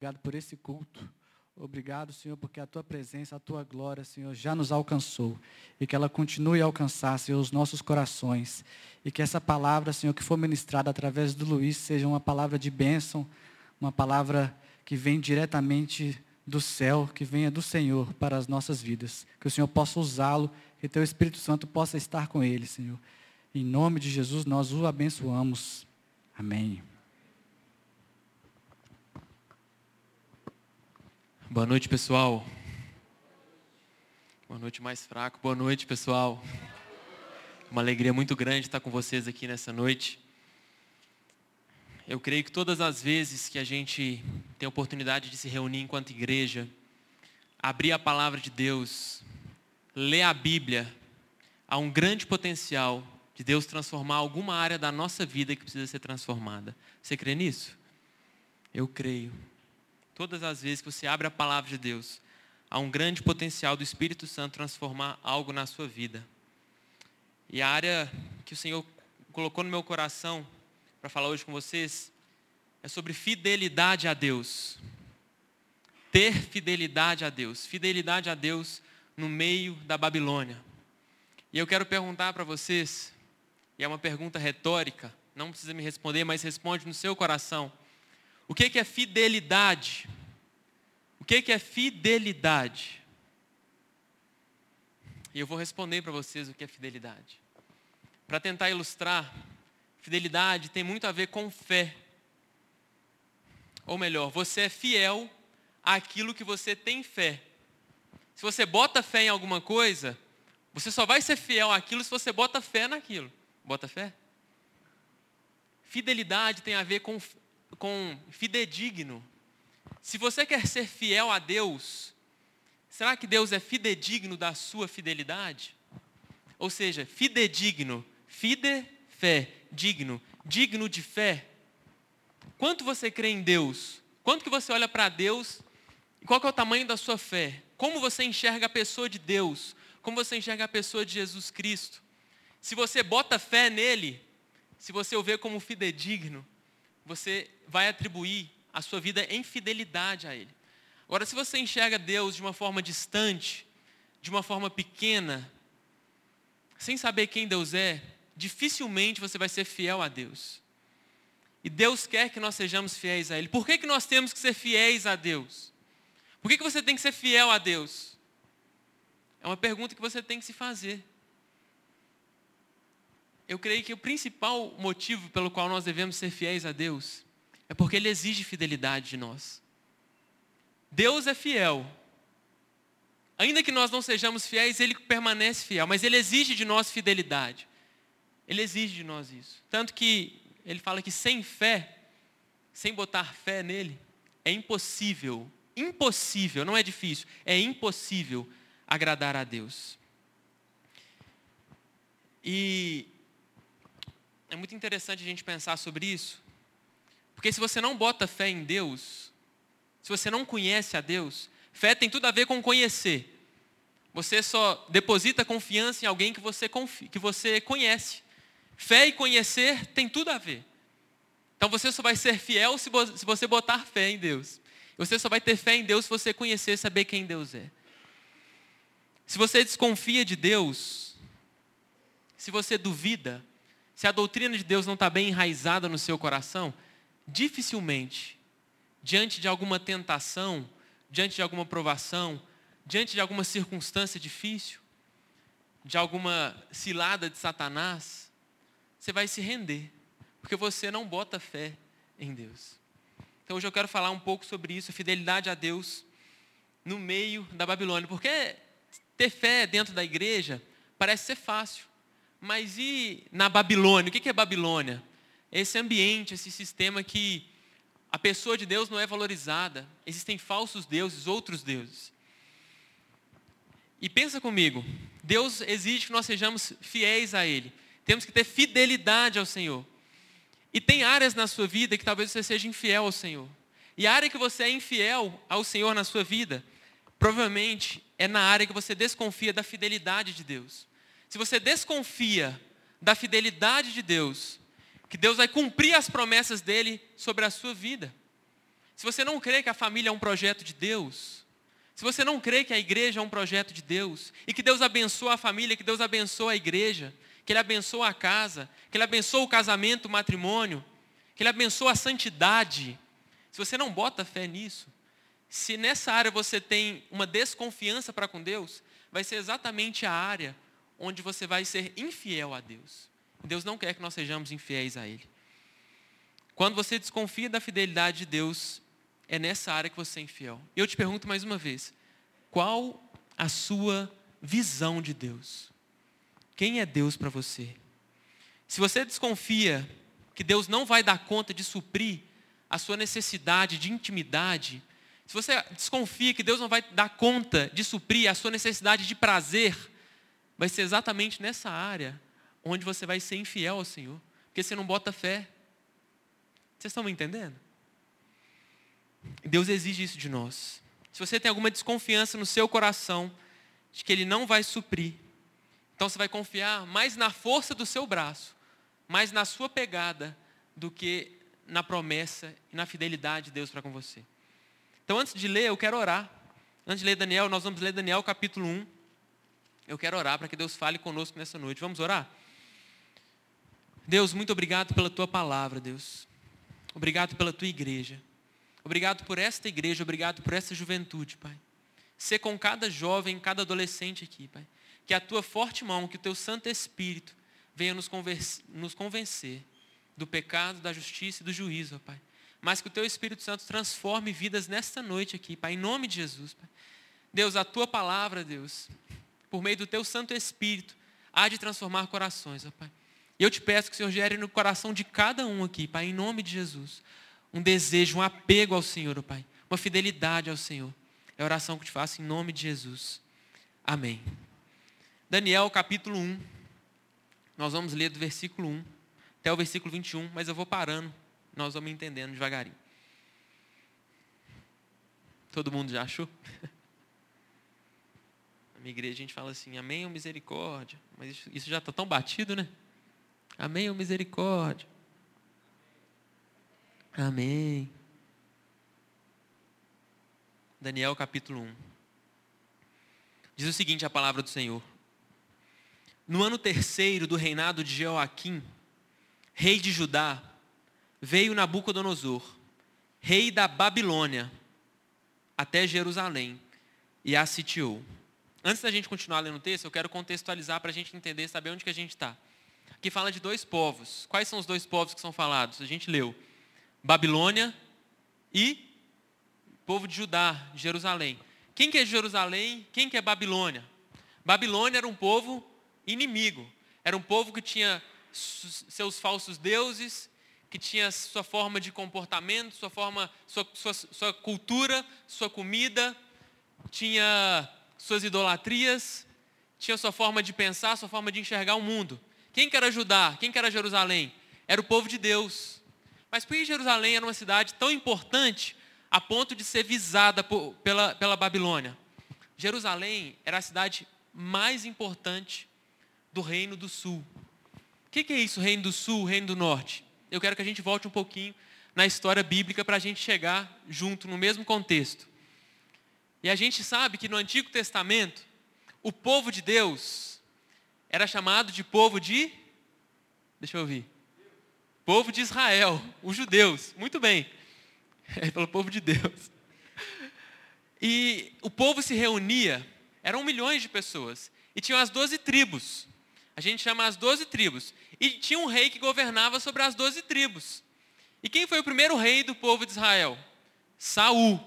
Obrigado por esse culto. Obrigado, Senhor, porque a tua presença, a tua glória, Senhor, já nos alcançou. E que ela continue a alcançar, Senhor, os nossos corações. E que essa palavra, Senhor, que for ministrada através do Luiz, seja uma palavra de bênção, uma palavra que vem diretamente do céu, que venha do Senhor para as nossas vidas. Que o Senhor possa usá-lo, que teu Espírito Santo possa estar com ele, Senhor. Em nome de Jesus, nós o abençoamos. Amém. Boa noite, pessoal. Boa noite, mais fraco. Boa noite, pessoal. Uma alegria muito grande estar com vocês aqui nessa noite. Eu creio que todas as vezes que a gente tem a oportunidade de se reunir enquanto igreja, abrir a palavra de Deus, ler a Bíblia, há um grande potencial de Deus transformar alguma área da nossa vida que precisa ser transformada. Você crê nisso? Eu creio. Todas as vezes que você abre a palavra de Deus, há um grande potencial do Espírito Santo transformar algo na sua vida. E a área que o Senhor colocou no meu coração para falar hoje com vocês é sobre fidelidade a Deus. Ter fidelidade a Deus. Fidelidade a Deus no meio da Babilônia. E eu quero perguntar para vocês, e é uma pergunta retórica, não precisa me responder, mas responde no seu coração. O que é fidelidade? O que é fidelidade? E eu vou responder para vocês o que é fidelidade. Para tentar ilustrar, fidelidade tem muito a ver com fé. Ou melhor, você é fiel àquilo que você tem fé. Se você bota fé em alguma coisa, você só vai ser fiel àquilo se você bota fé naquilo. Bota fé? Fidelidade tem a ver com com fidedigno. Se você quer ser fiel a Deus, será que Deus é fidedigno da sua fidelidade? Ou seja, fidedigno, fide, fé, digno, digno de fé. Quanto você crê em Deus? Quanto que você olha para Deus? Qual é o tamanho da sua fé? Como você enxerga a pessoa de Deus? Como você enxerga a pessoa de Jesus Cristo? Se você bota fé nele, se você o vê como fidedigno, você vai atribuir a sua vida em fidelidade a Ele. Agora, se você enxerga Deus de uma forma distante, de uma forma pequena, sem saber quem Deus é, dificilmente você vai ser fiel a Deus. E Deus quer que nós sejamos fiéis a Ele. Por que, que nós temos que ser fiéis a Deus? Por que, que você tem que ser fiel a Deus? É uma pergunta que você tem que se fazer eu creio que o principal motivo pelo qual nós devemos ser fiéis a Deus é porque Ele exige fidelidade de nós. Deus é fiel. Ainda que nós não sejamos fiéis, Ele permanece fiel, mas Ele exige de nós fidelidade. Ele exige de nós isso. Tanto que Ele fala que sem fé, sem botar fé nele, é impossível, impossível, não é difícil, é impossível agradar a Deus. E é muito interessante a gente pensar sobre isso. Porque se você não bota fé em Deus, se você não conhece a Deus, fé tem tudo a ver com conhecer. Você só deposita confiança em alguém que você, confia, que você conhece. Fé e conhecer tem tudo a ver. Então você só vai ser fiel se você botar fé em Deus. Você só vai ter fé em Deus se você conhecer e saber quem Deus é. Se você desconfia de Deus, se você duvida, se a doutrina de Deus não está bem enraizada no seu coração, dificilmente, diante de alguma tentação, diante de alguma provação, diante de alguma circunstância difícil, de alguma cilada de Satanás, você vai se render, porque você não bota fé em Deus. Então hoje eu quero falar um pouco sobre isso, a fidelidade a Deus no meio da Babilônia, porque ter fé dentro da igreja parece ser fácil. Mas e na Babilônia? O que é Babilônia? Esse ambiente, esse sistema que a pessoa de Deus não é valorizada. Existem falsos deuses, outros deuses. E pensa comigo, Deus exige que nós sejamos fiéis a Ele. Temos que ter fidelidade ao Senhor. E tem áreas na sua vida que talvez você seja infiel ao Senhor. E a área que você é infiel ao Senhor na sua vida, provavelmente é na área que você desconfia da fidelidade de Deus se você desconfia da fidelidade de Deus, que Deus vai cumprir as promessas dele sobre a sua vida. se você não crê que a família é um projeto de Deus, se você não crê que a igreja é um projeto de Deus, e que Deus abençoa a família, que Deus abençoa a igreja, que Ele abençoa a casa, que Ele abençoa o casamento, o matrimônio, que Ele abençoa a santidade, se você não bota fé nisso, se nessa área você tem uma desconfiança para com Deus, vai ser exatamente a área onde você vai ser infiel a Deus. Deus não quer que nós sejamos infiéis a Ele. Quando você desconfia da fidelidade de Deus, é nessa área que você é infiel. Eu te pergunto mais uma vez: qual a sua visão de Deus? Quem é Deus para você? Se você desconfia que Deus não vai dar conta de suprir a sua necessidade de intimidade, se você desconfia que Deus não vai dar conta de suprir a sua necessidade de prazer, vai ser exatamente nessa área onde você vai ser infiel ao Senhor, porque você não bota fé. Vocês estão me entendendo? Deus exige isso de nós. Se você tem alguma desconfiança no seu coração de que Ele não vai suprir, então você vai confiar mais na força do seu braço, mais na sua pegada, do que na promessa e na fidelidade de Deus para com você. Então, antes de ler, eu quero orar. Antes de ler Daniel, nós vamos ler Daniel capítulo 1. Eu quero orar para que Deus fale conosco nessa noite. Vamos orar? Deus, muito obrigado pela tua palavra, Deus. Obrigado pela tua igreja. Obrigado por esta igreja, obrigado por essa juventude, Pai. Ser com cada jovem, cada adolescente aqui, Pai. Que a tua forte mão, que o teu Santo Espírito venha nos, nos convencer do pecado, da justiça e do juízo, Pai. Mas que o Teu Espírito Santo transforme vidas nesta noite aqui, Pai, em nome de Jesus, Pai. Deus, a Tua palavra, Deus, por meio do Teu Santo Espírito, há de transformar corações, ó Pai. E eu te peço que o Senhor gere no coração de cada um aqui, Pai, em nome de Jesus, um desejo, um apego ao Senhor, ó Pai, uma fidelidade ao Senhor. É a oração que eu te faço em nome de Jesus. Amém. Daniel capítulo 1. Nós vamos ler do versículo 1 até o versículo 21, mas eu vou parando, nós vamos entendendo devagarinho. Todo mundo já achou? Na minha igreja a gente fala assim, amém ou misericórdia. Mas isso, isso já está tão batido, né? Amém ou misericórdia. Amém. Daniel capítulo 1. Diz o seguinte a palavra do Senhor. No ano terceiro do reinado de Joaquim, rei de Judá, veio Nabucodonosor, rei da Babilônia, até Jerusalém e a sitiou. Antes da gente continuar lendo o texto, eu quero contextualizar para a gente entender, saber onde que a gente está. Aqui fala de dois povos. Quais são os dois povos que são falados? A gente leu Babilônia e povo de Judá, Jerusalém. Quem que é Jerusalém? Quem que é Babilônia? Babilônia era um povo inimigo. Era um povo que tinha seus falsos deuses, que tinha sua forma de comportamento, sua forma, sua, sua, sua cultura, sua comida, tinha suas idolatrias, tinha sua forma de pensar, sua forma de enxergar o mundo. Quem que era Judá? Quem que era Jerusalém? Era o povo de Deus. Mas por que Jerusalém era uma cidade tão importante a ponto de ser visada por, pela, pela Babilônia? Jerusalém era a cidade mais importante do reino do sul. O que, que é isso, Reino do Sul, Reino do Norte? Eu quero que a gente volte um pouquinho na história bíblica para a gente chegar junto no mesmo contexto. E a gente sabe que no Antigo Testamento, o povo de Deus era chamado de povo de. Deixa eu ouvir. Povo de Israel, os judeus. Muito bem. É pelo povo de Deus. E o povo se reunia, eram milhões de pessoas, e tinham as doze tribos. A gente chama as doze tribos. E tinha um rei que governava sobre as doze tribos. E quem foi o primeiro rei do povo de Israel? Saul.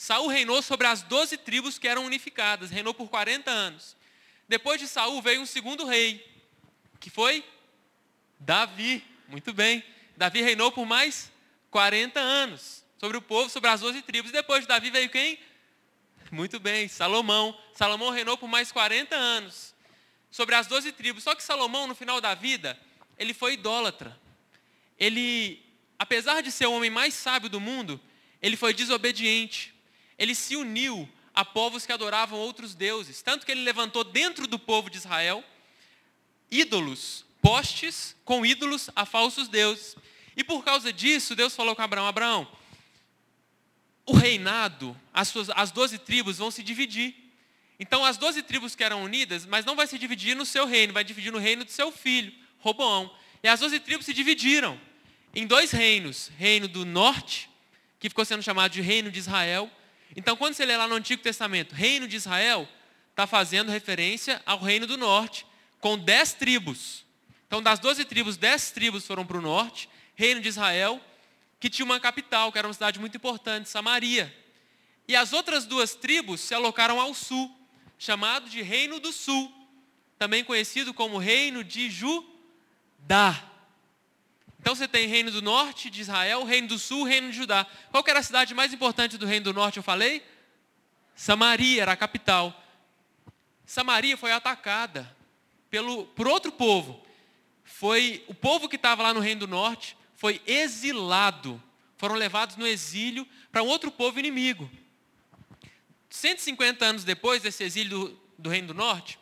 Saul reinou sobre as doze tribos que eram unificadas, reinou por 40 anos. Depois de Saul veio um segundo rei, que foi Davi. Muito bem. Davi reinou por mais 40 anos sobre o povo, sobre as doze tribos. Depois de Davi veio quem? Muito bem, Salomão. Salomão reinou por mais 40 anos sobre as doze tribos. Só que Salomão, no final da vida, ele foi idólatra. Ele, apesar de ser o homem mais sábio do mundo, ele foi desobediente. Ele se uniu a povos que adoravam outros deuses. Tanto que ele levantou dentro do povo de Israel ídolos, postes com ídolos a falsos deuses. E por causa disso, Deus falou com Abraão: Abraão, o reinado, as, suas, as 12 tribos vão se dividir. Então, as 12 tribos que eram unidas, mas não vai se dividir no seu reino, vai dividir no reino do seu filho, Roboão. E as 12 tribos se dividiram em dois reinos: reino do norte, que ficou sendo chamado de reino de Israel. Então, quando você lê lá no Antigo Testamento, reino de Israel, está fazendo referência ao reino do norte, com dez tribos. Então, das 12 tribos, dez tribos foram para o norte, reino de Israel, que tinha uma capital, que era uma cidade muito importante, Samaria. E as outras duas tribos se alocaram ao sul, chamado de Reino do Sul, também conhecido como Reino de Judá. Então você tem Reino do Norte de Israel, Reino do Sul, Reino de Judá. Qual era a cidade mais importante do Reino do Norte, eu falei? Samaria era a capital. Samaria foi atacada pelo, por outro povo. Foi o povo que estava lá no Reino do Norte foi exilado, foram levados no exílio para um outro povo inimigo. 150 anos depois desse exílio do, do Reino do Norte,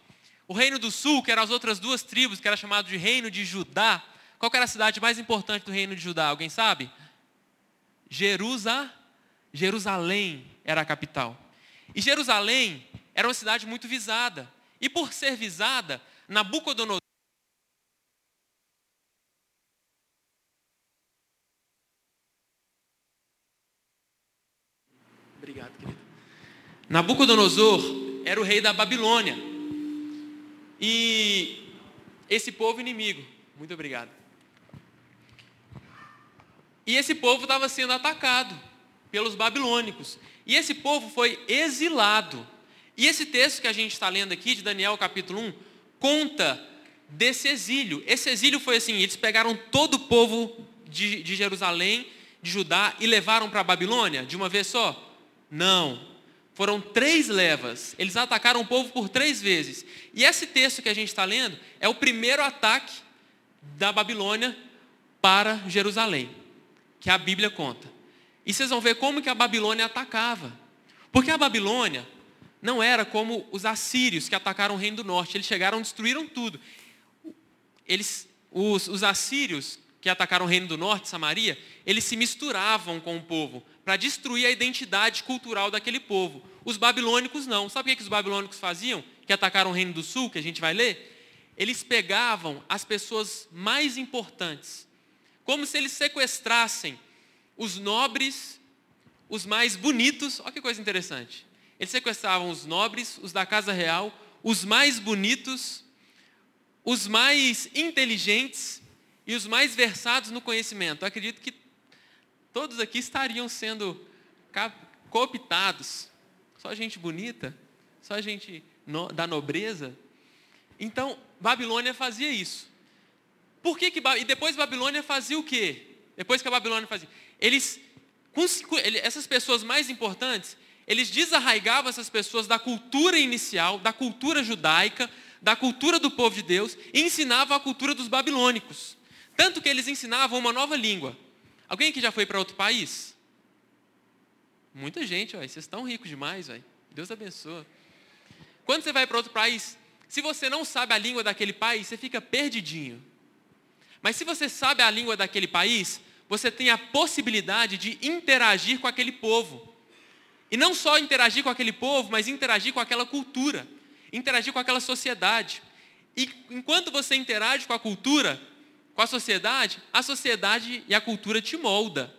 o Reino do Sul, que eram as outras duas tribos, que era chamado de Reino de Judá, qual era a cidade mais importante do Reino de Judá? Alguém sabe? Jerusa, Jerusalém era a capital. E Jerusalém era uma cidade muito visada. E por ser visada, Nabucodonosor Obrigado, querido. Nabucodonosor era o rei da Babilônia. E esse povo inimigo, muito obrigado. E esse povo estava sendo atacado pelos babilônicos. E esse povo foi exilado. E esse texto que a gente está lendo aqui, de Daniel capítulo 1, conta desse exílio. Esse exílio foi assim: eles pegaram todo o povo de, de Jerusalém, de Judá, e levaram para a Babilônia de uma vez só? Não. Foram três levas. Eles atacaram o povo por três vezes. E esse texto que a gente está lendo é o primeiro ataque da Babilônia para Jerusalém, que a Bíblia conta. E vocês vão ver como que a Babilônia atacava. Porque a Babilônia não era como os assírios que atacaram o reino do norte. Eles chegaram, destruíram tudo. Eles, os, os assírios que atacaram o reino do norte, Samaria, eles se misturavam com o povo para destruir a identidade cultural daquele povo. Os babilônicos não. Sabe o que os babilônicos faziam? Que atacaram o reino do sul, que a gente vai ler? Eles pegavam as pessoas mais importantes, como se eles sequestrassem os nobres, os mais bonitos. Olha que coisa interessante. Eles sequestravam os nobres, os da casa real, os mais bonitos, os mais inteligentes e os mais versados no conhecimento. Eu acredito que todos aqui estariam sendo cooptados. Só gente bonita, só gente no, da nobreza. Então, Babilônia fazia isso. Por que que e depois Babilônia fazia o quê? Depois que a Babilônia fazia, eles essas pessoas mais importantes, eles desarraigavam essas pessoas da cultura inicial, da cultura judaica, da cultura do povo de Deus, e ensinavam a cultura dos babilônicos. Tanto que eles ensinavam uma nova língua. Alguém que já foi para outro país? Muita gente, ó, vocês estão ricos demais, véio. Deus abençoe. Quando você vai para outro país, se você não sabe a língua daquele país, você fica perdidinho. Mas se você sabe a língua daquele país, você tem a possibilidade de interagir com aquele povo. E não só interagir com aquele povo, mas interagir com aquela cultura, interagir com aquela sociedade. E enquanto você interage com a cultura, com a sociedade, a sociedade e a cultura te molda.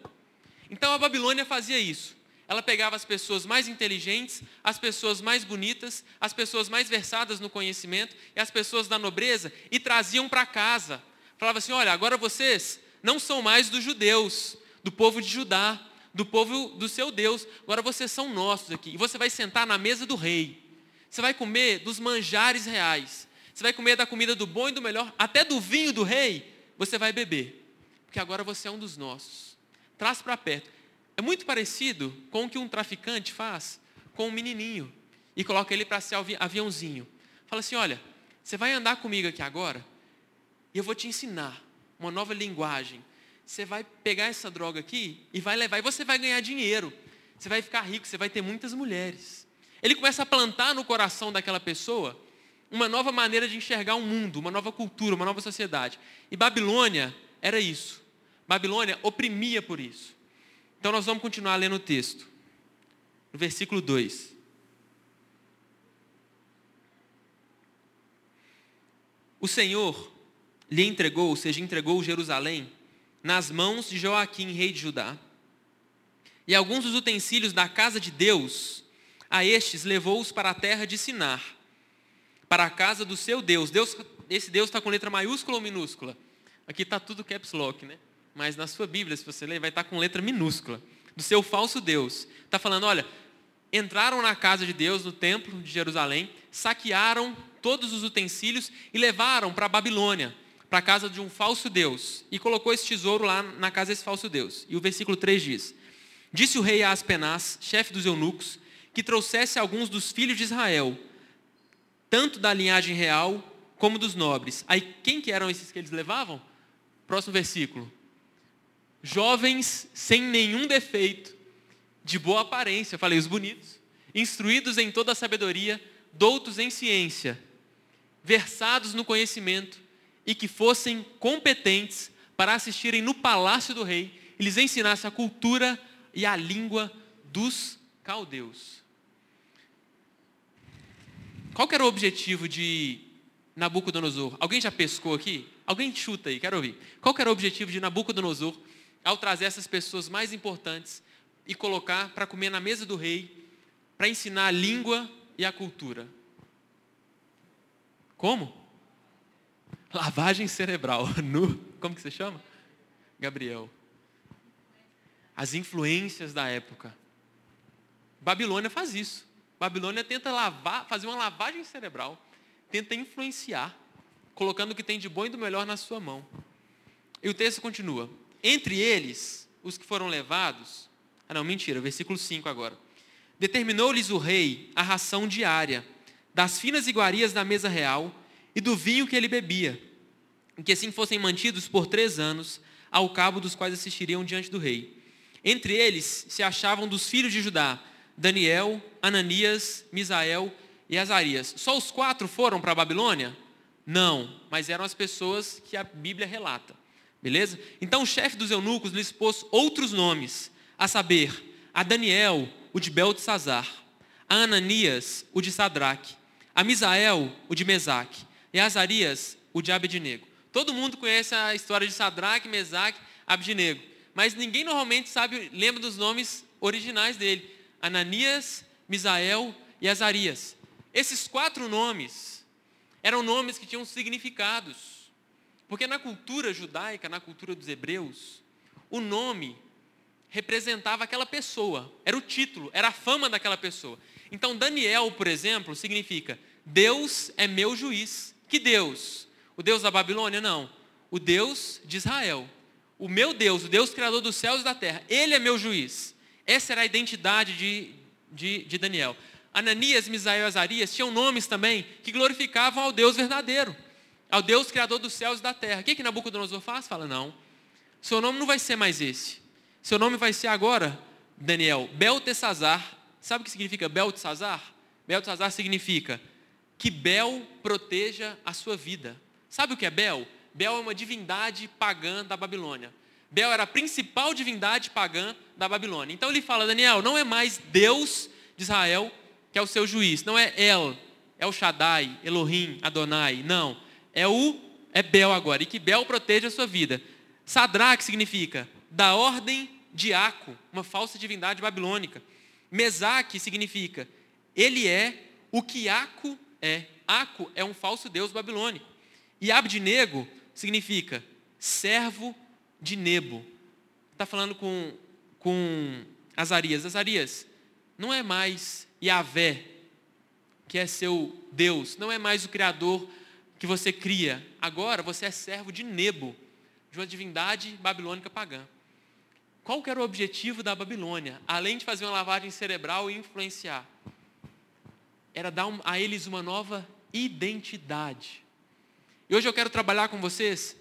Então a Babilônia fazia isso. Ela pegava as pessoas mais inteligentes, as pessoas mais bonitas, as pessoas mais versadas no conhecimento e as pessoas da nobreza e traziam para casa. Falava assim: olha, agora vocês não são mais dos judeus, do povo de Judá, do povo do seu Deus. Agora vocês são nossos aqui. E você vai sentar na mesa do rei. Você vai comer dos manjares reais. Você vai comer da comida do bom e do melhor, até do vinho do rei, você vai beber. Porque agora você é um dos nossos. Traz para perto. É muito parecido com o que um traficante faz com um menininho e coloca ele para ser aviãozinho. Fala assim: olha, você vai andar comigo aqui agora e eu vou te ensinar uma nova linguagem você vai pegar essa droga aqui e vai levar, e você vai ganhar dinheiro. Você vai ficar rico, você vai ter muitas mulheres. Ele começa a plantar no coração daquela pessoa uma nova maneira de enxergar o um mundo, uma nova cultura, uma nova sociedade. E Babilônia era isso. Babilônia oprimia por isso. Então nós vamos continuar lendo o texto. no versículo 2. O Senhor lhe entregou, ou seja, entregou Jerusalém, nas mãos de Joaquim, rei de Judá. E alguns dos utensílios da casa de Deus, a estes levou-os para a terra de Sinar, para a casa do seu Deus. Deus esse Deus está com letra maiúscula ou minúscula? Aqui está tudo caps lock, né? Mas na sua Bíblia, se você ler, vai estar tá com letra minúscula. Do seu falso Deus. Está falando, olha, entraram na casa de Deus, no templo de Jerusalém, saquearam todos os utensílios e levaram para a Babilônia, para a casa de um falso Deus, e colocou esse tesouro lá na casa desse falso Deus. E o versículo 3 diz: Disse o rei a Aspenaz, chefe dos eunucos, que trouxesse alguns dos filhos de Israel, tanto da linhagem real como dos nobres. Aí quem que eram esses que eles levavam? Próximo versículo. Jovens sem nenhum defeito, de boa aparência, falei os bonitos, instruídos em toda a sabedoria, doutos em ciência, versados no conhecimento e que fossem competentes para assistirem no palácio do rei e lhes ensinasse a cultura e a língua dos caldeus. Qual era o objetivo de Nabucodonosor? Alguém já pescou aqui? Alguém chuta aí, quero ouvir. Qual era o objetivo de Nabucodonosor ao trazer essas pessoas mais importantes e colocar para comer na mesa do rei, para ensinar a língua e a cultura? Como? Lavagem cerebral. No, como que você chama? Gabriel. As influências da época. Babilônia faz isso. Babilônia tenta lavar, fazer uma lavagem cerebral, tenta influenciar, colocando o que tem de bom e do melhor na sua mão. E o texto continua. Entre eles, os que foram levados, ah não, mentira, versículo 5 agora. Determinou-lhes o rei a ração diária, das finas iguarias da mesa real e do vinho que ele bebia, em que assim fossem mantidos por três anos, ao cabo dos quais assistiriam diante do rei. Entre eles se achavam dos filhos de Judá, Daniel, Ananias, Misael e Azarias. Só os quatro foram para a Babilônia? Não, mas eram as pessoas que a Bíblia relata. Beleza? Então o chefe dos eunucos lhes pôs outros nomes, a saber, a Daniel, o de Beltesazar, a Ananias, o de Sadraque, a Misael, o de Mesaque, e a Azarias, o de Abednego. Todo mundo conhece a história de Sadraque, Mesaque, Abednego, mas ninguém normalmente sabe, lembra dos nomes originais dele. Ananias, Misael e Azarias. Esses quatro nomes eram nomes que tinham significados. Porque na cultura judaica, na cultura dos hebreus, o nome representava aquela pessoa, era o título, era a fama daquela pessoa. Então, Daniel, por exemplo, significa Deus é meu juiz. Que Deus? O Deus da Babilônia? Não. O Deus de Israel. O meu Deus, o Deus criador dos céus e da terra. Ele é meu juiz. Essa era a identidade de, de, de Daniel. Ananias, Misael e Azarias tinham nomes também que glorificavam ao Deus verdadeiro, ao Deus criador dos céus e da terra. O que, que Nabucodonosor faz? Fala, não, seu nome não vai ser mais esse. Seu nome vai ser agora, Daniel, Beltesazar. Sabe o que significa Beltesazar? Beltesazar significa que Bel proteja a sua vida. Sabe o que é Bel? Bel é uma divindade pagã da Babilônia. Bel era a principal divindade pagã da Babilônia. Então ele fala, Daniel, não é mais Deus de Israel que é o seu juiz, não é El, é o Shaddai, Elohim, Adonai, não. É o é Bel agora, e que Bel proteja a sua vida. Sadraque significa da ordem de Aco, uma falsa divindade babilônica. Mesaque significa ele é o que Aco é. Aco é um falso deus babilônico. E Abdinego significa servo de Nebo. Está falando com, com Azarias. Azarias, não é mais Yahvé, que é seu Deus, não é mais o Criador que você cria. Agora você é servo de Nebo, de uma divindade babilônica pagã. Qual que era o objetivo da Babilônia? Além de fazer uma lavagem cerebral e influenciar, era dar a eles uma nova identidade. E hoje eu quero trabalhar com vocês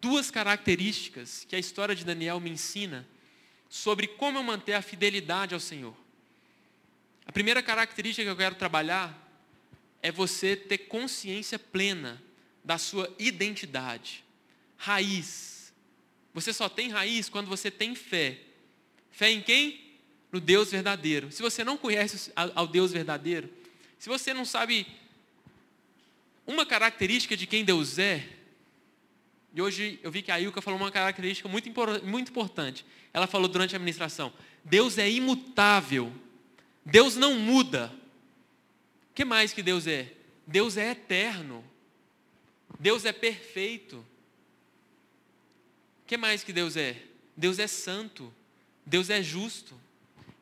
duas características que a história de Daniel me ensina sobre como eu manter a fidelidade ao Senhor. A primeira característica que eu quero trabalhar é você ter consciência plena da sua identidade. Raiz. Você só tem raiz quando você tem fé. Fé em quem? no Deus verdadeiro. Se você não conhece ao Deus verdadeiro, se você não sabe uma característica de quem Deus é, e hoje eu vi que a Ilka falou uma característica muito, muito importante. Ela falou durante a administração: Deus é imutável. Deus não muda. O que mais que Deus é? Deus é eterno. Deus é perfeito. O que mais que Deus é? Deus é santo. Deus é justo.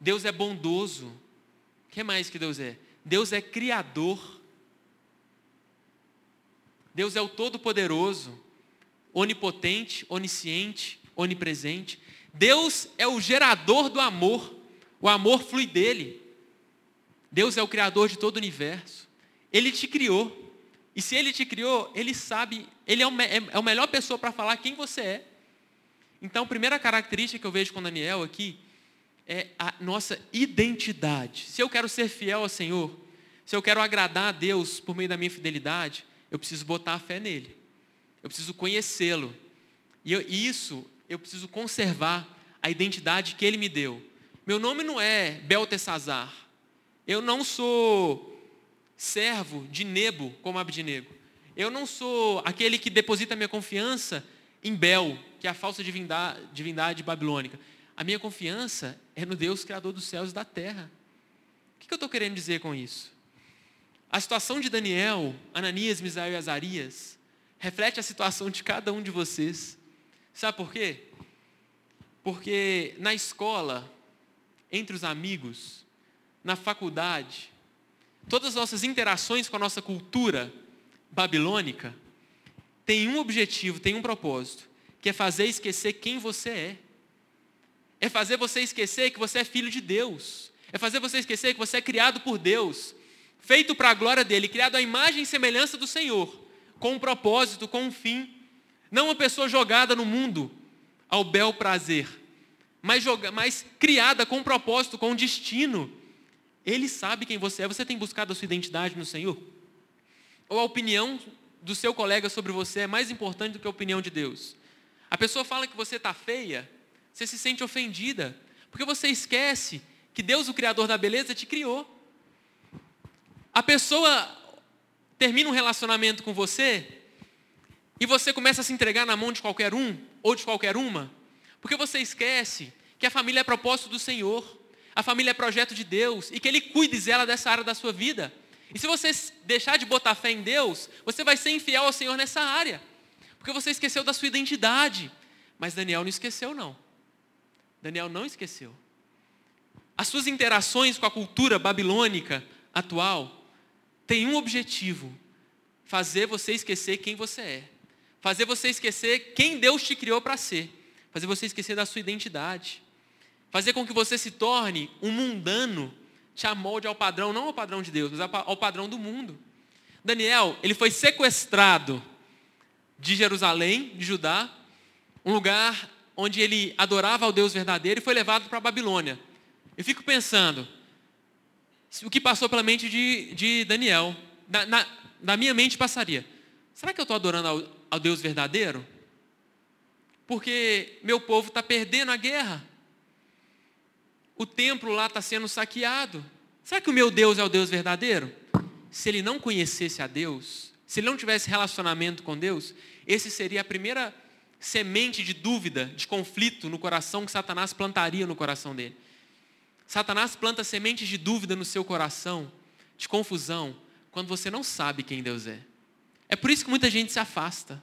Deus é bondoso. O que mais que Deus é? Deus é criador. Deus é o todo-poderoso onipotente, onisciente, onipresente. Deus é o gerador do amor. O amor flui dele. Deus é o criador de todo o universo. Ele te criou. E se ele te criou, ele sabe, ele é, o, é, a melhor pessoa para falar quem você é. Então, a primeira característica que eu vejo com Daniel aqui é a nossa identidade. Se eu quero ser fiel ao Senhor, se eu quero agradar a Deus por meio da minha fidelidade, eu preciso botar a fé nele eu preciso conhecê-lo. E eu, isso, eu preciso conservar a identidade que ele me deu. Meu nome não é Beltesazar. Eu não sou servo de Nebo, como Abdinego. Eu não sou aquele que deposita minha confiança em Bel, que é a falsa divindade, divindade babilônica. A minha confiança é no Deus Criador dos céus e da terra. O que eu estou querendo dizer com isso? A situação de Daniel, Ananias, Misael e Azarias reflete a situação de cada um de vocês. Sabe por quê? Porque na escola, entre os amigos, na faculdade, todas as nossas interações com a nossa cultura babilônica têm um objetivo, têm um propósito, que é fazer esquecer quem você é. É fazer você esquecer que você é filho de Deus. É fazer você esquecer que você é criado por Deus, feito para a glória dele, criado à imagem e semelhança do Senhor com um propósito, com um fim. Não uma pessoa jogada no mundo ao bel prazer, mas, joga, mas criada com um propósito, com um destino. Ele sabe quem você é. Você tem buscado a sua identidade no Senhor? Ou a opinião do seu colega sobre você é mais importante do que a opinião de Deus? A pessoa fala que você está feia, você se sente ofendida, porque você esquece que Deus, o Criador da beleza, te criou. A pessoa termina um relacionamento com você e você começa a se entregar na mão de qualquer um ou de qualquer uma, porque você esquece que a família é propósito do Senhor, a família é projeto de Deus e que Ele cuide dela dessa área da sua vida. E se você deixar de botar fé em Deus, você vai ser infiel ao Senhor nessa área, porque você esqueceu da sua identidade. Mas Daniel não esqueceu, não. Daniel não esqueceu. As suas interações com a cultura babilônica atual tem um objetivo: fazer você esquecer quem você é, fazer você esquecer quem Deus te criou para ser, fazer você esquecer da sua identidade, fazer com que você se torne um mundano, te amolde ao padrão, não ao padrão de Deus, mas ao padrão do mundo. Daniel, ele foi sequestrado de Jerusalém, de Judá, um lugar onde ele adorava ao Deus verdadeiro e foi levado para a Babilônia. Eu fico pensando, o que passou pela mente de, de Daniel. Na, na, na, minha mente passaria: será que eu estou adorando ao, ao Deus verdadeiro? Porque meu povo está perdendo a guerra. O templo lá está sendo saqueado. Será que o meu Deus é o Deus verdadeiro? Se ele não conhecesse a Deus, se ele não tivesse relacionamento com Deus, esse seria a primeira semente de dúvida, de conflito no coração que Satanás plantaria no coração dele. Satanás planta sementes de dúvida no seu coração, de confusão, quando você não sabe quem Deus é. É por isso que muita gente se afasta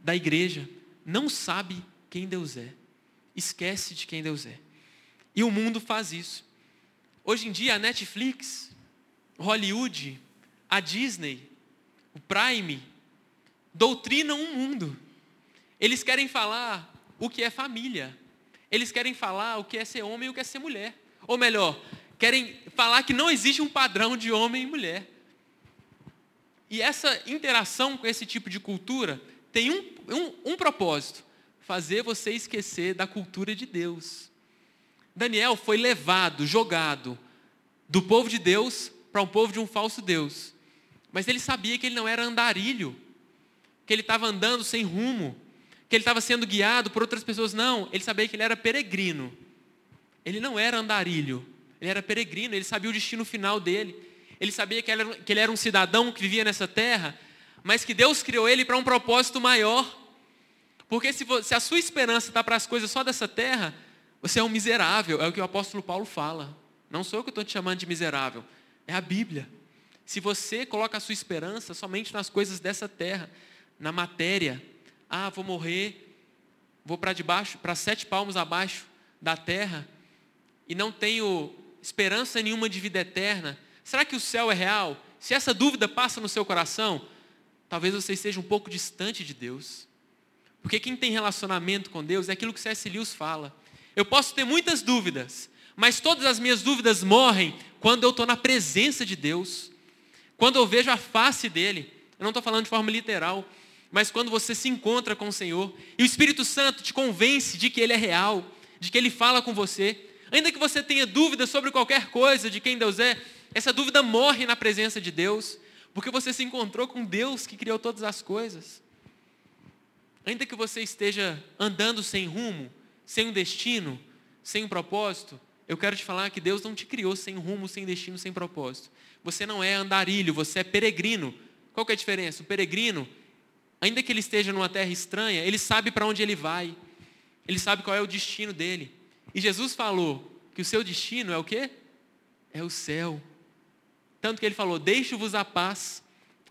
da igreja, não sabe quem Deus é, esquece de quem Deus é. E o mundo faz isso. Hoje em dia, a Netflix, Hollywood, a Disney, o Prime, doutrinam o mundo. Eles querem falar o que é família. Eles querem falar o que é ser homem e o que é ser mulher. Ou melhor, querem falar que não existe um padrão de homem e mulher. E essa interação com esse tipo de cultura tem um, um, um propósito: fazer você esquecer da cultura de Deus. Daniel foi levado, jogado do povo de Deus para um povo de um falso Deus. Mas ele sabia que ele não era andarilho, que ele estava andando sem rumo, que ele estava sendo guiado por outras pessoas. Não, ele sabia que ele era peregrino ele não era andarilho, ele era peregrino, ele sabia o destino final dele. Ele sabia que ele era, um cidadão que vivia nessa terra, mas que Deus criou ele para um propósito maior. Porque se, se a sua esperança está para as coisas só dessa terra, você é um miserável, é o que o apóstolo Paulo fala. Não sou eu que estou te chamando de miserável, é a Bíblia. Se você coloca a sua esperança somente nas coisas dessa terra, na matéria, ah, vou morrer, vou para debaixo, para sete palmos abaixo da terra, e não tenho esperança nenhuma de vida eterna, será que o céu é real? Se essa dúvida passa no seu coração, talvez você esteja um pouco distante de Deus. Porque quem tem relacionamento com Deus é aquilo que C.S. Lewis fala. Eu posso ter muitas dúvidas, mas todas as minhas dúvidas morrem quando eu estou na presença de Deus. Quando eu vejo a face dele. Eu não estou falando de forma literal, mas quando você se encontra com o Senhor e o Espírito Santo te convence de que Ele é real, de que Ele fala com você, Ainda que você tenha dúvidas sobre qualquer coisa de quem Deus é, essa dúvida morre na presença de Deus, porque você se encontrou com Deus que criou todas as coisas. Ainda que você esteja andando sem rumo, sem um destino, sem um propósito, eu quero te falar que Deus não te criou sem rumo, sem destino, sem propósito. Você não é andarilho, você é peregrino. Qual que é a diferença? O peregrino, ainda que ele esteja numa terra estranha, ele sabe para onde ele vai. Ele sabe qual é o destino dele. E Jesus falou que o seu destino é o quê? É o céu. Tanto que ele falou: Deixo-vos a paz,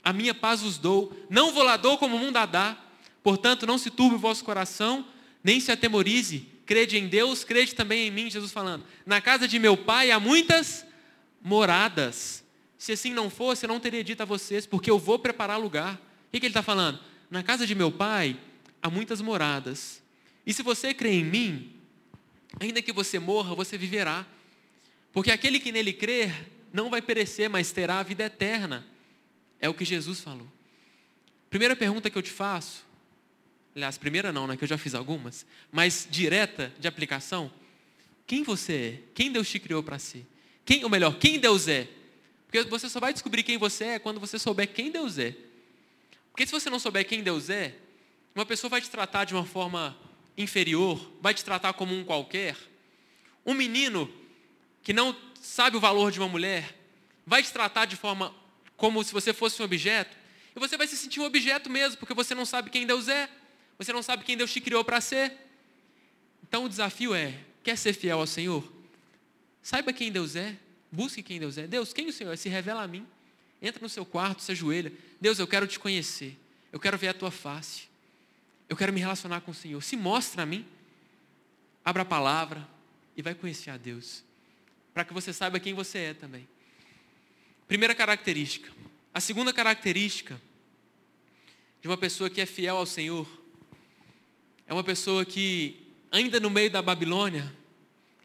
a minha paz vos dou, não vou lá dou como o mundo a dá. Portanto, não se turbe o vosso coração, nem se atemorize. Crede em Deus, crede também em mim, Jesus falando. Na casa de meu pai há muitas moradas. Se assim não fosse, eu não teria dito a vocês, porque eu vou preparar lugar. O que, que ele está falando? Na casa de meu pai há muitas moradas. E se você crê em mim, Ainda que você morra, você viverá. Porque aquele que nele crer não vai perecer, mas terá a vida eterna. É o que Jesus falou. Primeira pergunta que eu te faço, aliás, primeira não, né, que eu já fiz algumas, mas direta de aplicação, quem você é? Quem Deus te criou para si? Quem, ou melhor, quem Deus é? Porque você só vai descobrir quem você é quando você souber quem Deus é. Porque se você não souber quem Deus é, uma pessoa vai te tratar de uma forma inferior, vai te tratar como um qualquer. Um menino que não sabe o valor de uma mulher, vai te tratar de forma como se você fosse um objeto, e você vai se sentir um objeto mesmo, porque você não sabe quem Deus é, você não sabe quem Deus te criou para ser. Então o desafio é: quer ser fiel ao Senhor? Saiba quem Deus é, busque quem Deus é. Deus, quem o Senhor é? Se revela a mim. Entra no seu quarto, se ajoelha. Deus, eu quero te conhecer. Eu quero ver a tua face. Eu quero me relacionar com o Senhor. Se mostra a mim. Abra a palavra e vai conhecer a Deus. Para que você saiba quem você é também. Primeira característica. A segunda característica de uma pessoa que é fiel ao Senhor é uma pessoa que, ainda no meio da Babilônia,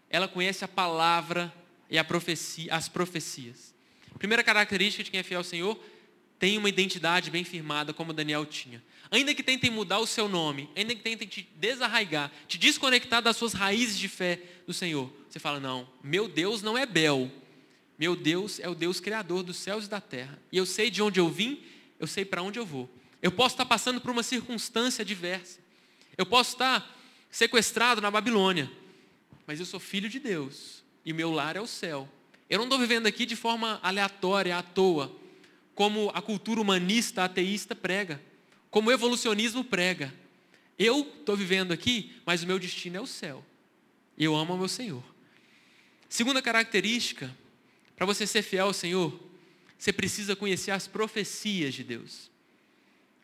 ela conhece a palavra e a profecia, as profecias. Primeira característica de quem é fiel ao Senhor tem uma identidade bem firmada, como Daniel tinha. Ainda que tentem mudar o seu nome, ainda que tentem te desarraigar, te desconectar das suas raízes de fé do Senhor, você fala: não, meu Deus não é Bel. Meu Deus é o Deus criador dos céus e da terra. E eu sei de onde eu vim, eu sei para onde eu vou. Eu posso estar passando por uma circunstância diversa. Eu posso estar sequestrado na Babilônia. Mas eu sou filho de Deus. E meu lar é o céu. Eu não estou vivendo aqui de forma aleatória, à toa, como a cultura humanista ateísta prega como o evolucionismo prega. Eu estou vivendo aqui, mas o meu destino é o céu. Eu amo o meu Senhor. Segunda característica, para você ser fiel ao Senhor, você precisa conhecer as profecias de Deus.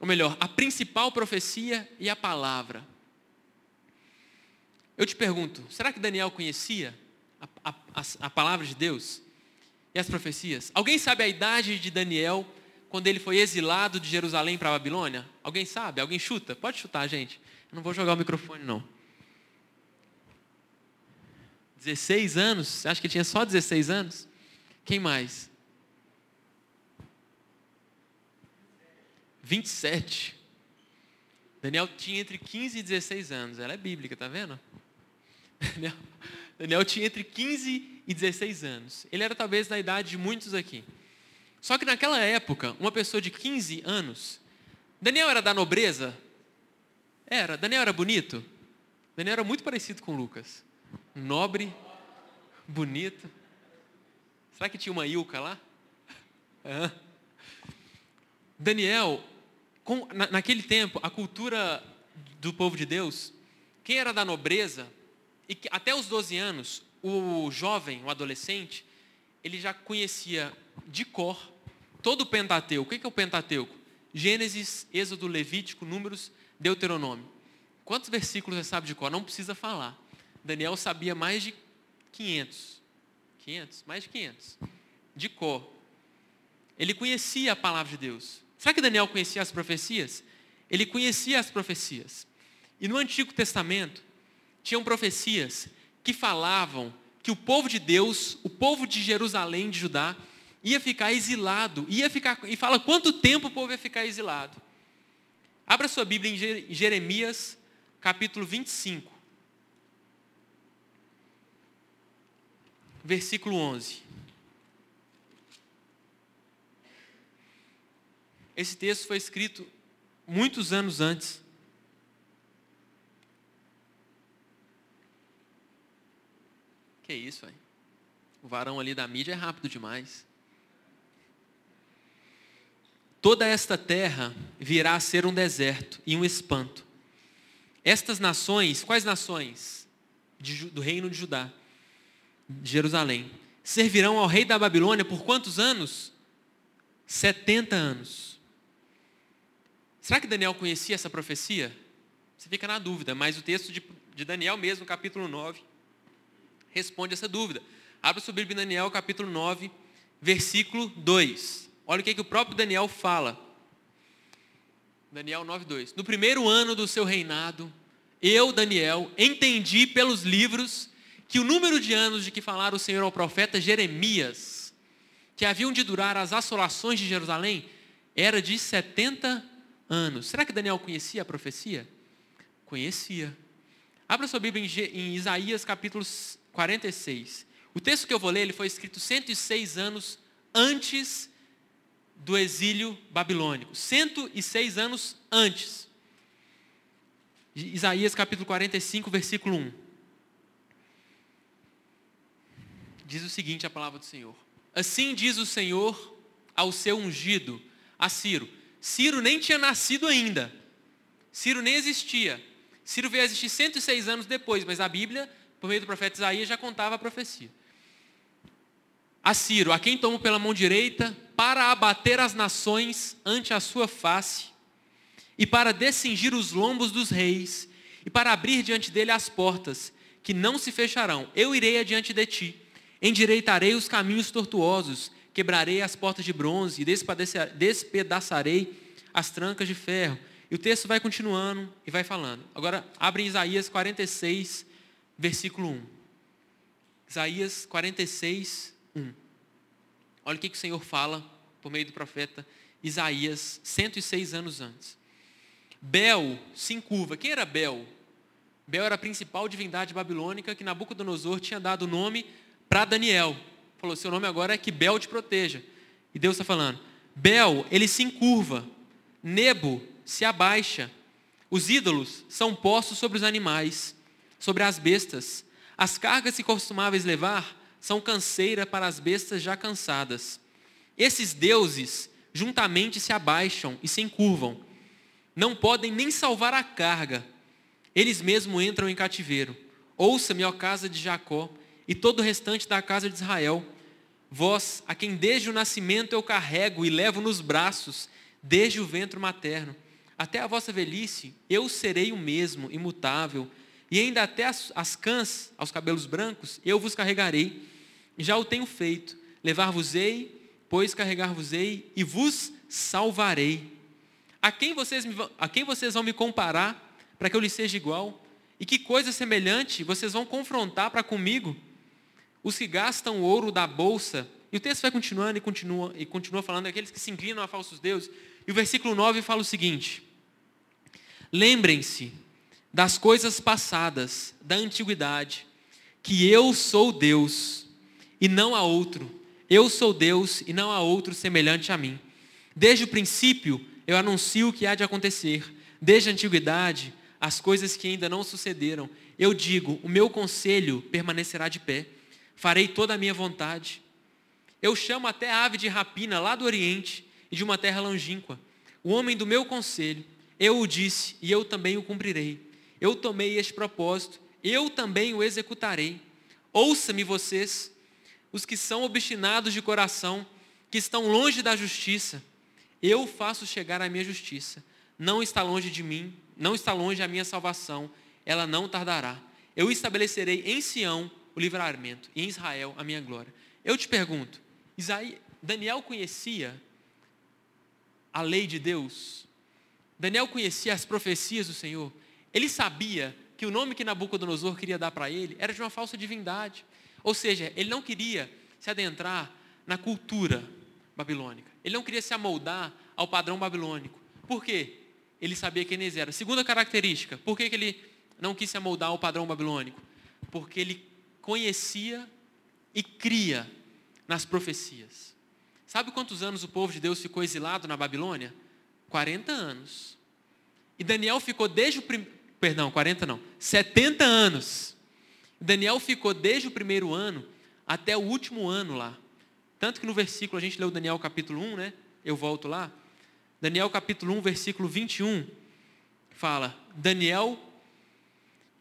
Ou melhor, a principal profecia e a palavra. Eu te pergunto, será que Daniel conhecia a, a, a, a palavra de Deus e as profecias? Alguém sabe a idade de Daniel quando ele foi exilado de Jerusalém para a Babilônia? Alguém sabe? Alguém chuta? Pode chutar, gente. Eu não vou jogar o microfone, não. 16 anos? Acha que tinha só 16 anos? Quem mais? 27. Daniel tinha entre 15 e 16 anos. Ela é bíblica, tá vendo? Daniel, Daniel tinha entre 15 e 16 anos. Ele era talvez da idade de muitos aqui. Só que naquela época, uma pessoa de 15 anos, Daniel era da nobreza? Era. Daniel era bonito? Daniel era muito parecido com Lucas. Nobre, Bonito. Será que tinha uma Ilka lá? É. Daniel, com, na, naquele tempo, a cultura do povo de Deus, quem era da nobreza, e que, até os 12 anos, o jovem, o adolescente, ele já conhecia de cor todo o Pentateuco. O que é o Pentateuco? Gênesis, Êxodo, Levítico, Números, Deuteronômio. Quantos versículos você sabe de cor? Não precisa falar. Daniel sabia mais de 500. 500? Mais de 500. De cor. Ele conhecia a palavra de Deus. Será que Daniel conhecia as profecias? Ele conhecia as profecias. E no Antigo Testamento, tinham profecias que falavam que o povo de Deus, o povo de Jerusalém, de Judá, ia ficar exilado, ia ficar, e fala quanto tempo o povo ia ficar exilado. Abra sua Bíblia em Jeremias, capítulo 25. Versículo 11. Esse texto foi escrito muitos anos antes. Que isso, hein? O varão ali da mídia é rápido demais. Toda esta terra virá a ser um deserto e um espanto. Estas nações, quais nações? De, do reino de Judá, de Jerusalém, servirão ao rei da Babilônia por quantos anos? 70 anos. Será que Daniel conhecia essa profecia? Você fica na dúvida, mas o texto de, de Daniel mesmo, capítulo 9, responde essa dúvida. Abra sua Bíblia Daniel, capítulo 9, versículo 2. Olha o que, que o próprio Daniel fala. Daniel 9,2. No primeiro ano do seu reinado, eu, Daniel, entendi pelos livros que o número de anos de que falara o Senhor ao profeta Jeremias, que haviam de durar as assolações de Jerusalém, era de 70 anos. Será que Daniel conhecia a profecia? Conhecia. Abra sua Bíblia em Isaías capítulo 46. O texto que eu vou ler, ele foi escrito 106 anos antes do exílio babilônico. 106 anos antes. Isaías capítulo 45, versículo 1. Diz o seguinte a palavra do Senhor. Assim diz o Senhor ao seu ungido, a Ciro. Ciro nem tinha nascido ainda. Ciro nem existia. Ciro veio a existir 106 anos depois, mas a Bíblia, por meio do profeta Isaías, já contava a profecia a Ciro, a quem tomo pela mão direita, para abater as nações ante a sua face, e para descingir os lombos dos reis, e para abrir diante dele as portas, que não se fecharão. Eu irei adiante de ti, endireitarei os caminhos tortuosos, quebrarei as portas de bronze, e despedaçarei as trancas de ferro. E o texto vai continuando e vai falando. Agora, abre Isaías 46, versículo 1. Isaías 46, 1. Olha o que, o Senhor fala por meio do profeta Isaías, 106 anos antes. Bel se encurva. Quem era Bel? Bel era a principal divindade babilônica que Nabucodonosor tinha dado o nome para Daniel. Falou: seu nome agora é que Bel te proteja. E Deus está falando: Bel, ele se encurva. Nebo se abaixa. Os ídolos são postos sobre os animais, sobre as bestas. As cargas que costumáveis levar são canseira para as bestas já cansadas. Esses deuses juntamente se abaixam e se encurvam. Não podem nem salvar a carga. Eles mesmos entram em cativeiro. Ouça-me, ó casa de Jacó, e todo o restante da casa de Israel. Vós, a quem desde o nascimento eu carrego e levo nos braços, desde o ventre materno, até a vossa velhice, eu serei o mesmo, imutável, e ainda até as, as cãs, aos cabelos brancos, eu vos carregarei já o tenho feito. Levar-vos-ei, pois carregar-vos-ei e vos salvarei. A quem, vocês me, a quem vocês vão me comparar para que eu lhes seja igual? E que coisa semelhante vocês vão confrontar para comigo? Os que gastam o ouro da bolsa. E o texto vai continuando e continua, e continua falando daqueles que se inclinam a falsos deuses. E o versículo 9 fala o seguinte: Lembrem-se das coisas passadas, da antiguidade, que eu sou Deus e não há outro. Eu sou Deus e não há outro semelhante a mim. Desde o princípio, eu anuncio o que há de acontecer. Desde a antiguidade, as coisas que ainda não sucederam. Eu digo: o meu conselho permanecerá de pé. farei toda a minha vontade. Eu chamo até a ave de rapina lá do Oriente e de uma terra longínqua. O homem do meu conselho, eu o disse e eu também o cumprirei. Eu tomei este propósito, eu também o executarei. Ouça-me vocês, os que são obstinados de coração, que estão longe da justiça. Eu faço chegar a minha justiça. Não está longe de mim, não está longe a minha salvação. Ela não tardará. Eu estabelecerei em Sião o livramento e em Israel a minha glória. Eu te pergunto, Isaí, Daniel conhecia a lei de Deus? Daniel conhecia as profecias do Senhor? Ele sabia que o nome que Nabucodonosor queria dar para ele era de uma falsa divindade. Ou seja, ele não queria se adentrar na cultura babilônica. Ele não queria se amoldar ao padrão babilônico. Por quê? Ele sabia quem eles eram. Segunda característica, por que, que ele não quis se amoldar ao padrão babilônico? Porque ele conhecia e cria nas profecias. Sabe quantos anos o povo de Deus ficou exilado na Babilônia? 40 anos. E Daniel ficou desde o primeiro perdão, 40 não, 70 anos. Daniel ficou desde o primeiro ano até o último ano lá. Tanto que no versículo, a gente leu Daniel capítulo 1, né? Eu volto lá. Daniel capítulo 1, versículo 21, fala: Daniel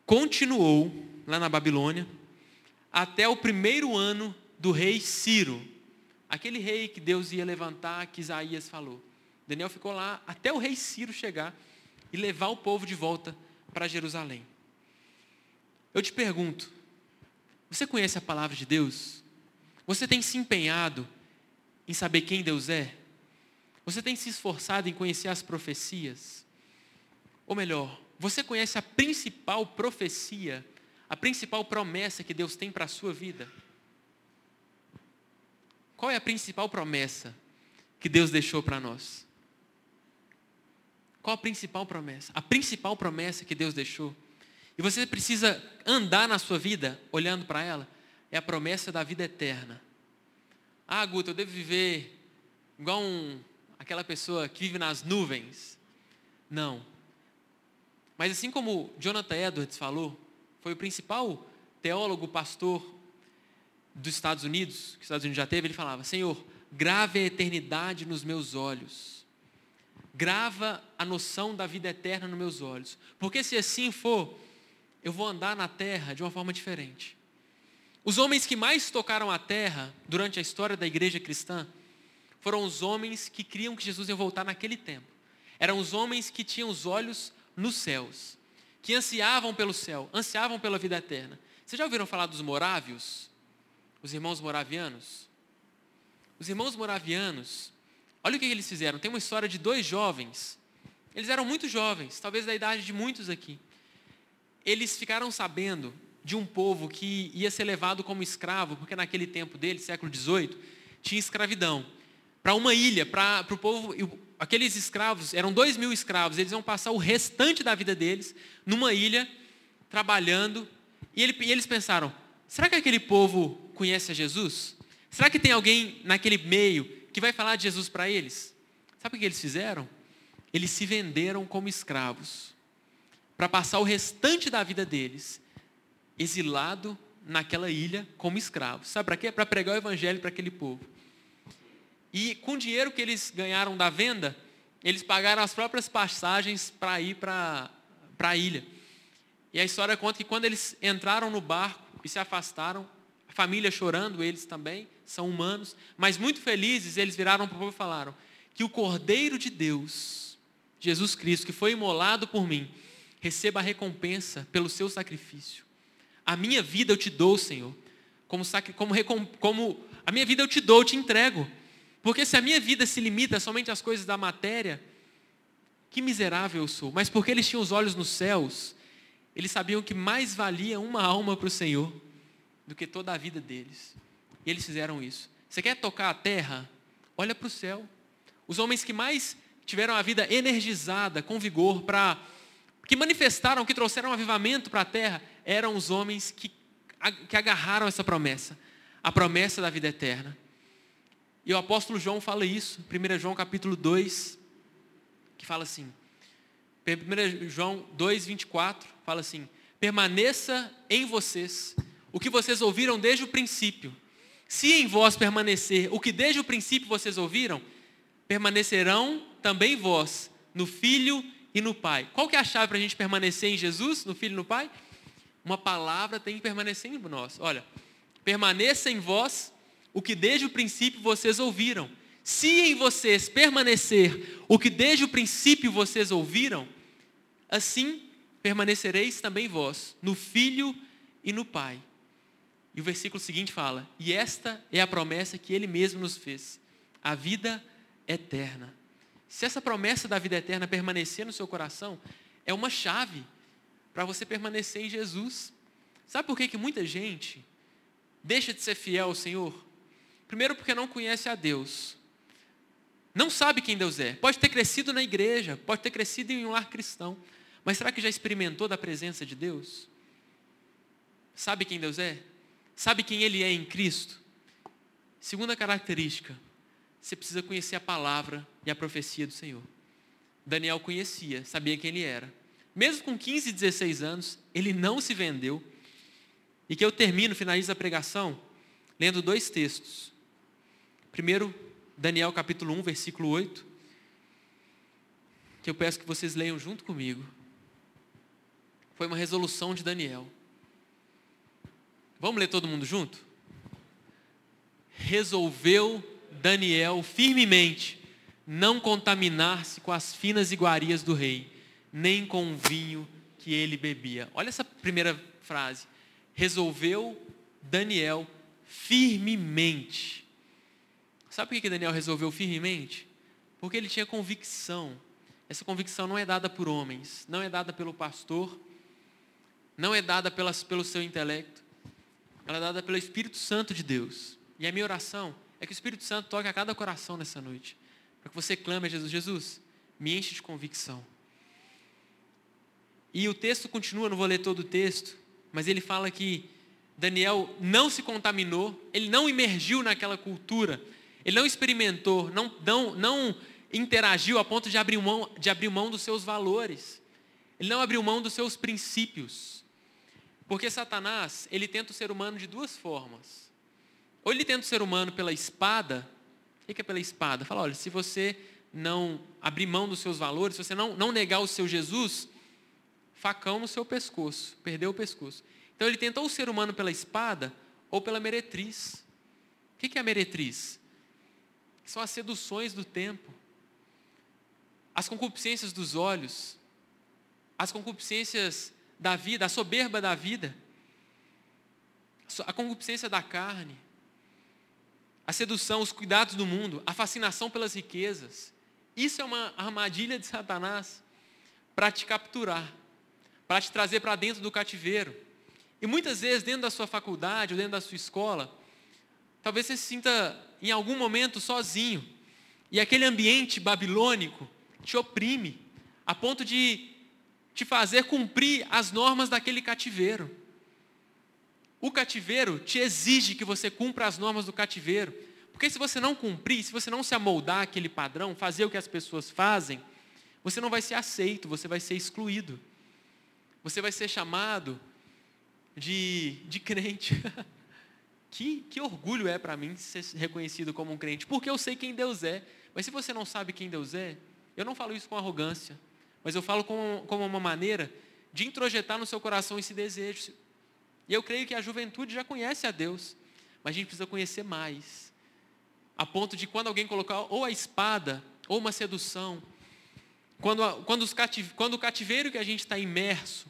continuou lá na Babilônia até o primeiro ano do rei Ciro, aquele rei que Deus ia levantar, que Isaías falou. Daniel ficou lá até o rei Ciro chegar e levar o povo de volta para Jerusalém. Eu te pergunto, você conhece a palavra de Deus? Você tem se empenhado em saber quem Deus é? Você tem se esforçado em conhecer as profecias? Ou melhor, você conhece a principal profecia, a principal promessa que Deus tem para a sua vida? Qual é a principal promessa que Deus deixou para nós? Qual a principal promessa? A principal promessa que Deus deixou. E você precisa andar na sua vida olhando para ela. É a promessa da vida eterna. Ah, Guto, eu devo viver igual um, aquela pessoa que vive nas nuvens. Não. Mas assim como Jonathan Edwards falou, foi o principal teólogo, pastor dos Estados Unidos, que os Estados Unidos já teve, ele falava: Senhor, grave a eternidade nos meus olhos grava a noção da vida eterna nos meus olhos. Porque se assim for, eu vou andar na terra de uma forma diferente. Os homens que mais tocaram a terra durante a história da igreja cristã foram os homens que criam que Jesus ia voltar naquele tempo. Eram os homens que tinham os olhos nos céus, que ansiavam pelo céu, ansiavam pela vida eterna. Vocês já ouviram falar dos morávios? Os irmãos moravianos? Os irmãos moravianos, Olha o que eles fizeram. Tem uma história de dois jovens. Eles eram muito jovens, talvez da idade de muitos aqui. Eles ficaram sabendo de um povo que ia ser levado como escravo, porque naquele tempo dele, século XVIII, tinha escravidão. Para uma ilha, para o povo, aqueles escravos, eram dois mil escravos, eles iam passar o restante da vida deles numa ilha, trabalhando. E, ele, e eles pensaram: será que aquele povo conhece a Jesus? Será que tem alguém naquele meio que vai falar de Jesus para eles? Sabe o que eles fizeram? Eles se venderam como escravos para passar o restante da vida deles exilado naquela ilha como escravos. Sabe para quê? Para pregar o evangelho para aquele povo. E com o dinheiro que eles ganharam da venda, eles pagaram as próprias passagens para ir para a ilha. E a história conta que quando eles entraram no barco e se afastaram, a família chorando, eles também, são humanos, mas muito felizes, eles viraram para o povo e falaram que o Cordeiro de Deus, Jesus Cristo, que foi imolado por mim, receba a recompensa pelo seu sacrifício. A minha vida eu te dou, Senhor, como, como, como a minha vida eu te dou, eu te entrego. Porque se a minha vida se limita somente às coisas da matéria, que miserável eu sou. Mas porque eles tinham os olhos nos céus, eles sabiam que mais valia uma alma para o Senhor do que toda a vida deles. E eles fizeram isso. Você quer tocar a terra? Olha para o céu. Os homens que mais tiveram a vida energizada, com vigor, para que manifestaram, que trouxeram avivamento para a terra, eram os homens que, que agarraram essa promessa, a promessa da vida eterna. E o apóstolo João fala isso, 1 João capítulo 2, que fala assim, 1 João 2, 24, fala assim, permaneça em vocês o que vocês ouviram desde o princípio. Se em vós permanecer o que desde o princípio vocês ouviram, permanecerão também vós no Filho e no Pai. Qual que é a chave para a gente permanecer em Jesus, no Filho e no Pai? Uma palavra tem que permanecer em nós. Olha, permaneça em vós o que desde o princípio vocês ouviram. Se em vocês permanecer o que desde o princípio vocês ouviram, assim permanecereis também vós, no Filho e no Pai. E o versículo seguinte fala: E esta é a promessa que ele mesmo nos fez, a vida eterna. Se essa promessa da vida eterna permanecer no seu coração, é uma chave para você permanecer em Jesus. Sabe por que, que muita gente deixa de ser fiel ao Senhor? Primeiro, porque não conhece a Deus. Não sabe quem Deus é. Pode ter crescido na igreja, pode ter crescido em um lar cristão. Mas será que já experimentou da presença de Deus? Sabe quem Deus é? Sabe quem Ele é em Cristo? Segunda característica, você precisa conhecer a palavra e a profecia do Senhor. Daniel conhecia, sabia quem ele era. Mesmo com 15, 16 anos, ele não se vendeu. E que eu termino, finalizo a pregação, lendo dois textos. Primeiro, Daniel capítulo 1, versículo 8, que eu peço que vocês leiam junto comigo. Foi uma resolução de Daniel. Vamos ler todo mundo junto? Resolveu Daniel firmemente não contaminar-se com as finas iguarias do rei, nem com o vinho que ele bebia. Olha essa primeira frase. Resolveu Daniel firmemente. Sabe por que Daniel resolveu firmemente? Porque ele tinha convicção. Essa convicção não é dada por homens, não é dada pelo pastor, não é dada pelas, pelo seu intelecto, ela é dada pelo Espírito Santo de Deus. E a minha oração é que o Espírito Santo toque a cada coração nessa noite. Para que você clame a Jesus, Jesus, me enche de convicção. E o texto continua, não vou ler todo o texto, mas ele fala que Daniel não se contaminou, ele não imergiu naquela cultura, ele não experimentou, não, não, não interagiu a ponto de abrir, mão, de abrir mão dos seus valores. Ele não abriu mão dos seus princípios. Porque Satanás, ele tenta o ser humano de duas formas. Ou ele tenta o ser humano pela espada. O que é pela espada? Fala, olha, se você não abrir mão dos seus valores, se você não, não negar o seu Jesus, facão no seu pescoço, perdeu o pescoço. Então ele tentou o ser humano pela espada ou pela meretriz. O que é a meretriz? São as seduções do tempo, as concupiscências dos olhos, as concupiscências da vida, a soberba da vida, a concupiscência da carne, a sedução, os cuidados do mundo, a fascinação pelas riquezas. Isso é uma armadilha de Satanás para te capturar, para te trazer para dentro do cativeiro. E muitas vezes, dentro da sua faculdade ou dentro da sua escola, talvez você se sinta em algum momento sozinho. E aquele ambiente babilônico te oprime, a ponto de te fazer cumprir as normas daquele cativeiro. O cativeiro te exige que você cumpra as normas do cativeiro. Porque se você não cumprir, se você não se amoldar aquele padrão, fazer o que as pessoas fazem, você não vai ser aceito, você vai ser excluído. Você vai ser chamado de, de crente. que, que orgulho é para mim ser reconhecido como um crente, porque eu sei quem Deus é. Mas se você não sabe quem Deus é, eu não falo isso com arrogância, mas eu falo como, como uma maneira de introjetar no seu coração esse desejo. E eu creio que a juventude já conhece a Deus, mas a gente precisa conhecer mais. A ponto de quando alguém colocar ou a espada, ou uma sedução, quando, quando, os quando o cativeiro que a gente está imerso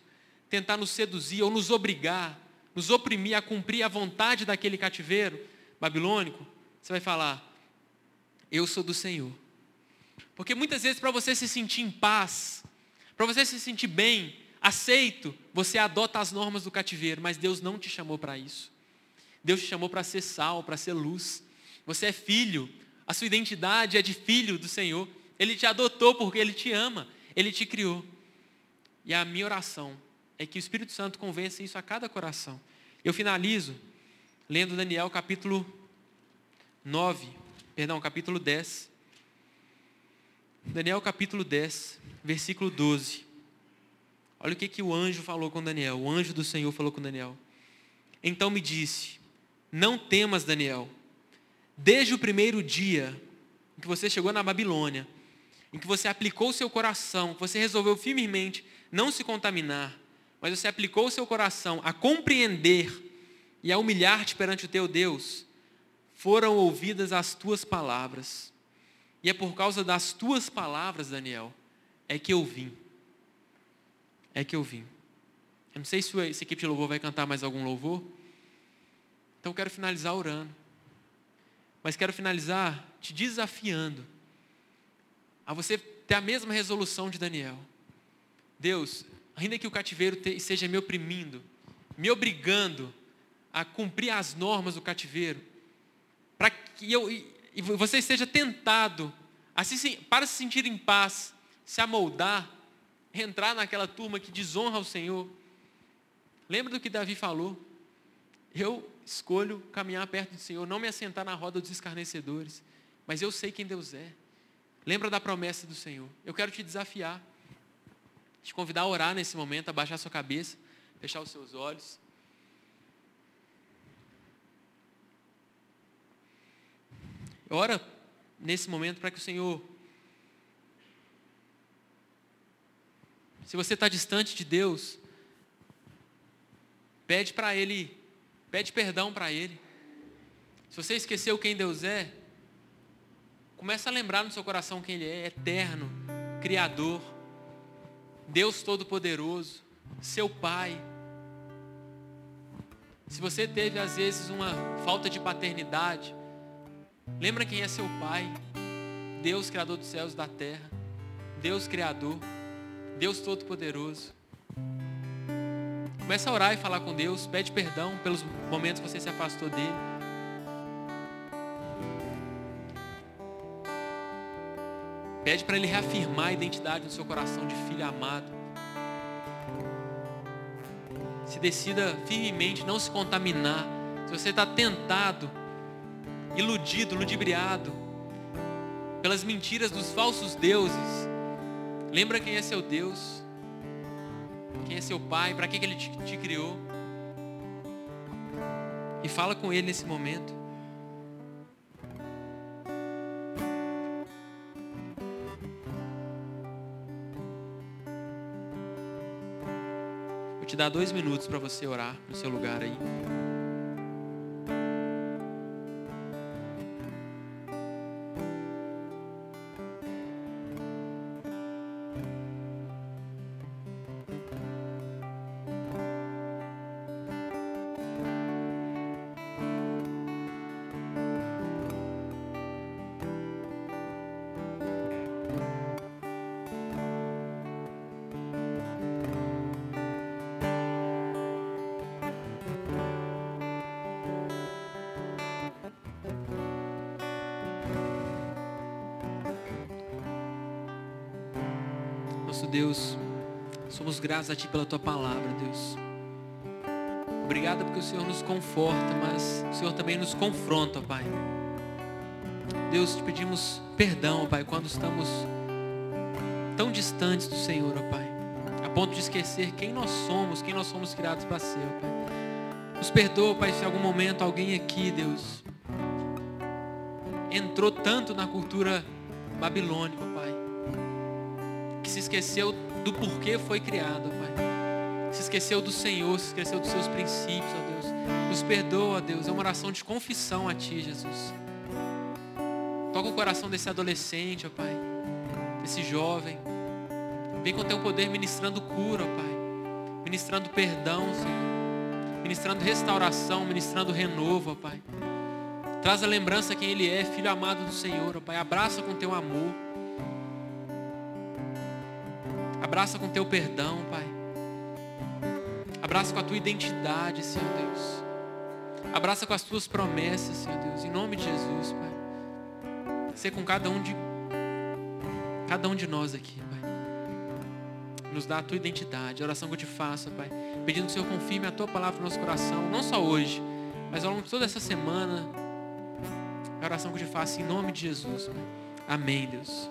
tentar nos seduzir ou nos obrigar, nos oprimir a cumprir a vontade daquele cativeiro babilônico, você vai falar: Eu sou do Senhor. Porque muitas vezes, para você se sentir em paz, para você se sentir bem, aceito, você adota as normas do cativeiro, mas Deus não te chamou para isso. Deus te chamou para ser sal, para ser luz. Você é filho, a sua identidade é de filho do Senhor. Ele te adotou porque Ele te ama, Ele te criou. E a minha oração é que o Espírito Santo convença isso a cada coração. Eu finalizo lendo Daniel capítulo 9, perdão, capítulo 10. Daniel capítulo 10, versículo 12. Olha o que, que o anjo falou com Daniel. O anjo do Senhor falou com Daniel. Então me disse: Não temas, Daniel. Desde o primeiro dia em que você chegou na Babilônia, em que você aplicou seu coração, que você resolveu firmemente não se contaminar, mas você aplicou seu coração a compreender e a humilhar-te perante o teu Deus, foram ouvidas as tuas palavras. E é por causa das tuas palavras, Daniel, é que eu vim. É que eu vim. Eu não sei se a equipe de louvor vai cantar mais algum louvor. Então eu quero finalizar orando. Mas quero finalizar te desafiando a você ter a mesma resolução de Daniel. Deus, ainda que o cativeiro esteja me oprimindo, me obrigando a cumprir as normas do cativeiro, para que eu, e você esteja tentado a se, para se sentir em paz, se amoldar, entrar naquela turma que desonra o Senhor. Lembra do que Davi falou? Eu escolho caminhar perto do Senhor, não me assentar na roda dos escarnecedores, mas eu sei quem Deus é. Lembra da promessa do Senhor. Eu quero te desafiar, te convidar a orar nesse momento, a baixar sua cabeça, fechar os seus olhos. Ora nesse momento para que o Senhor, se você está distante de Deus, pede para Ele Pede perdão para Ele. Se você esqueceu quem Deus é, começa a lembrar no seu coração quem Ele é, eterno, Criador, Deus Todo-Poderoso, seu Pai. Se você teve às vezes uma falta de paternidade, lembra quem é seu Pai, Deus Criador dos céus e da terra, Deus Criador, Deus Todo-Poderoso. Começa a orar e falar com Deus, pede perdão pelos momentos que você se afastou dele. Pede para ele reafirmar a identidade no seu coração de filho amado. Se decida firmemente não se contaminar. Se você está tentado, iludido, ludibriado pelas mentiras dos falsos deuses, lembra quem é seu Deus quem é seu pai, para que, que ele te, te criou. E fala com ele nesse momento. Vou te dar dois minutos para você orar no seu lugar aí. Somos gratos a Ti pela Tua palavra, Deus. Obrigado porque o Senhor nos conforta, mas o Senhor também nos confronta, Pai. Deus, te pedimos perdão, Pai, quando estamos tão distantes do Senhor, Pai, a ponto de esquecer quem nós somos, quem nós somos criados para ser, Pai. Nos perdoa, Pai, se em algum momento alguém aqui, Deus, entrou tanto na cultura babilônica, se esqueceu do porquê foi criado, Pai. Se esqueceu do Senhor, se esqueceu dos seus princípios, ó Deus. Nos perdoa, Deus. É uma oração de confissão a Ti, Jesus. Toca o coração desse adolescente, ó Pai. Desse jovem. Vem com o Teu poder ministrando cura, ó Pai. Ministrando perdão, Senhor. Ministrando restauração, ministrando renovo, ó Pai. Traz a lembrança quem Ele é, filho amado do Senhor, ó Pai. Abraça com Teu amor. Abraça com teu perdão, Pai. Abraça com a tua identidade, Senhor Deus. Abraça com as tuas promessas, Senhor Deus. Em nome de Jesus, Pai. Ser com cada um de cada um de nós aqui, Pai. Nos dá a tua identidade. A oração que eu te faço, Pai. Pedindo que o Senhor confirme a tua palavra no nosso coração, não só hoje, mas ao longo de toda essa semana. A oração que eu te faço em nome de Jesus, Pai. Amém, Deus.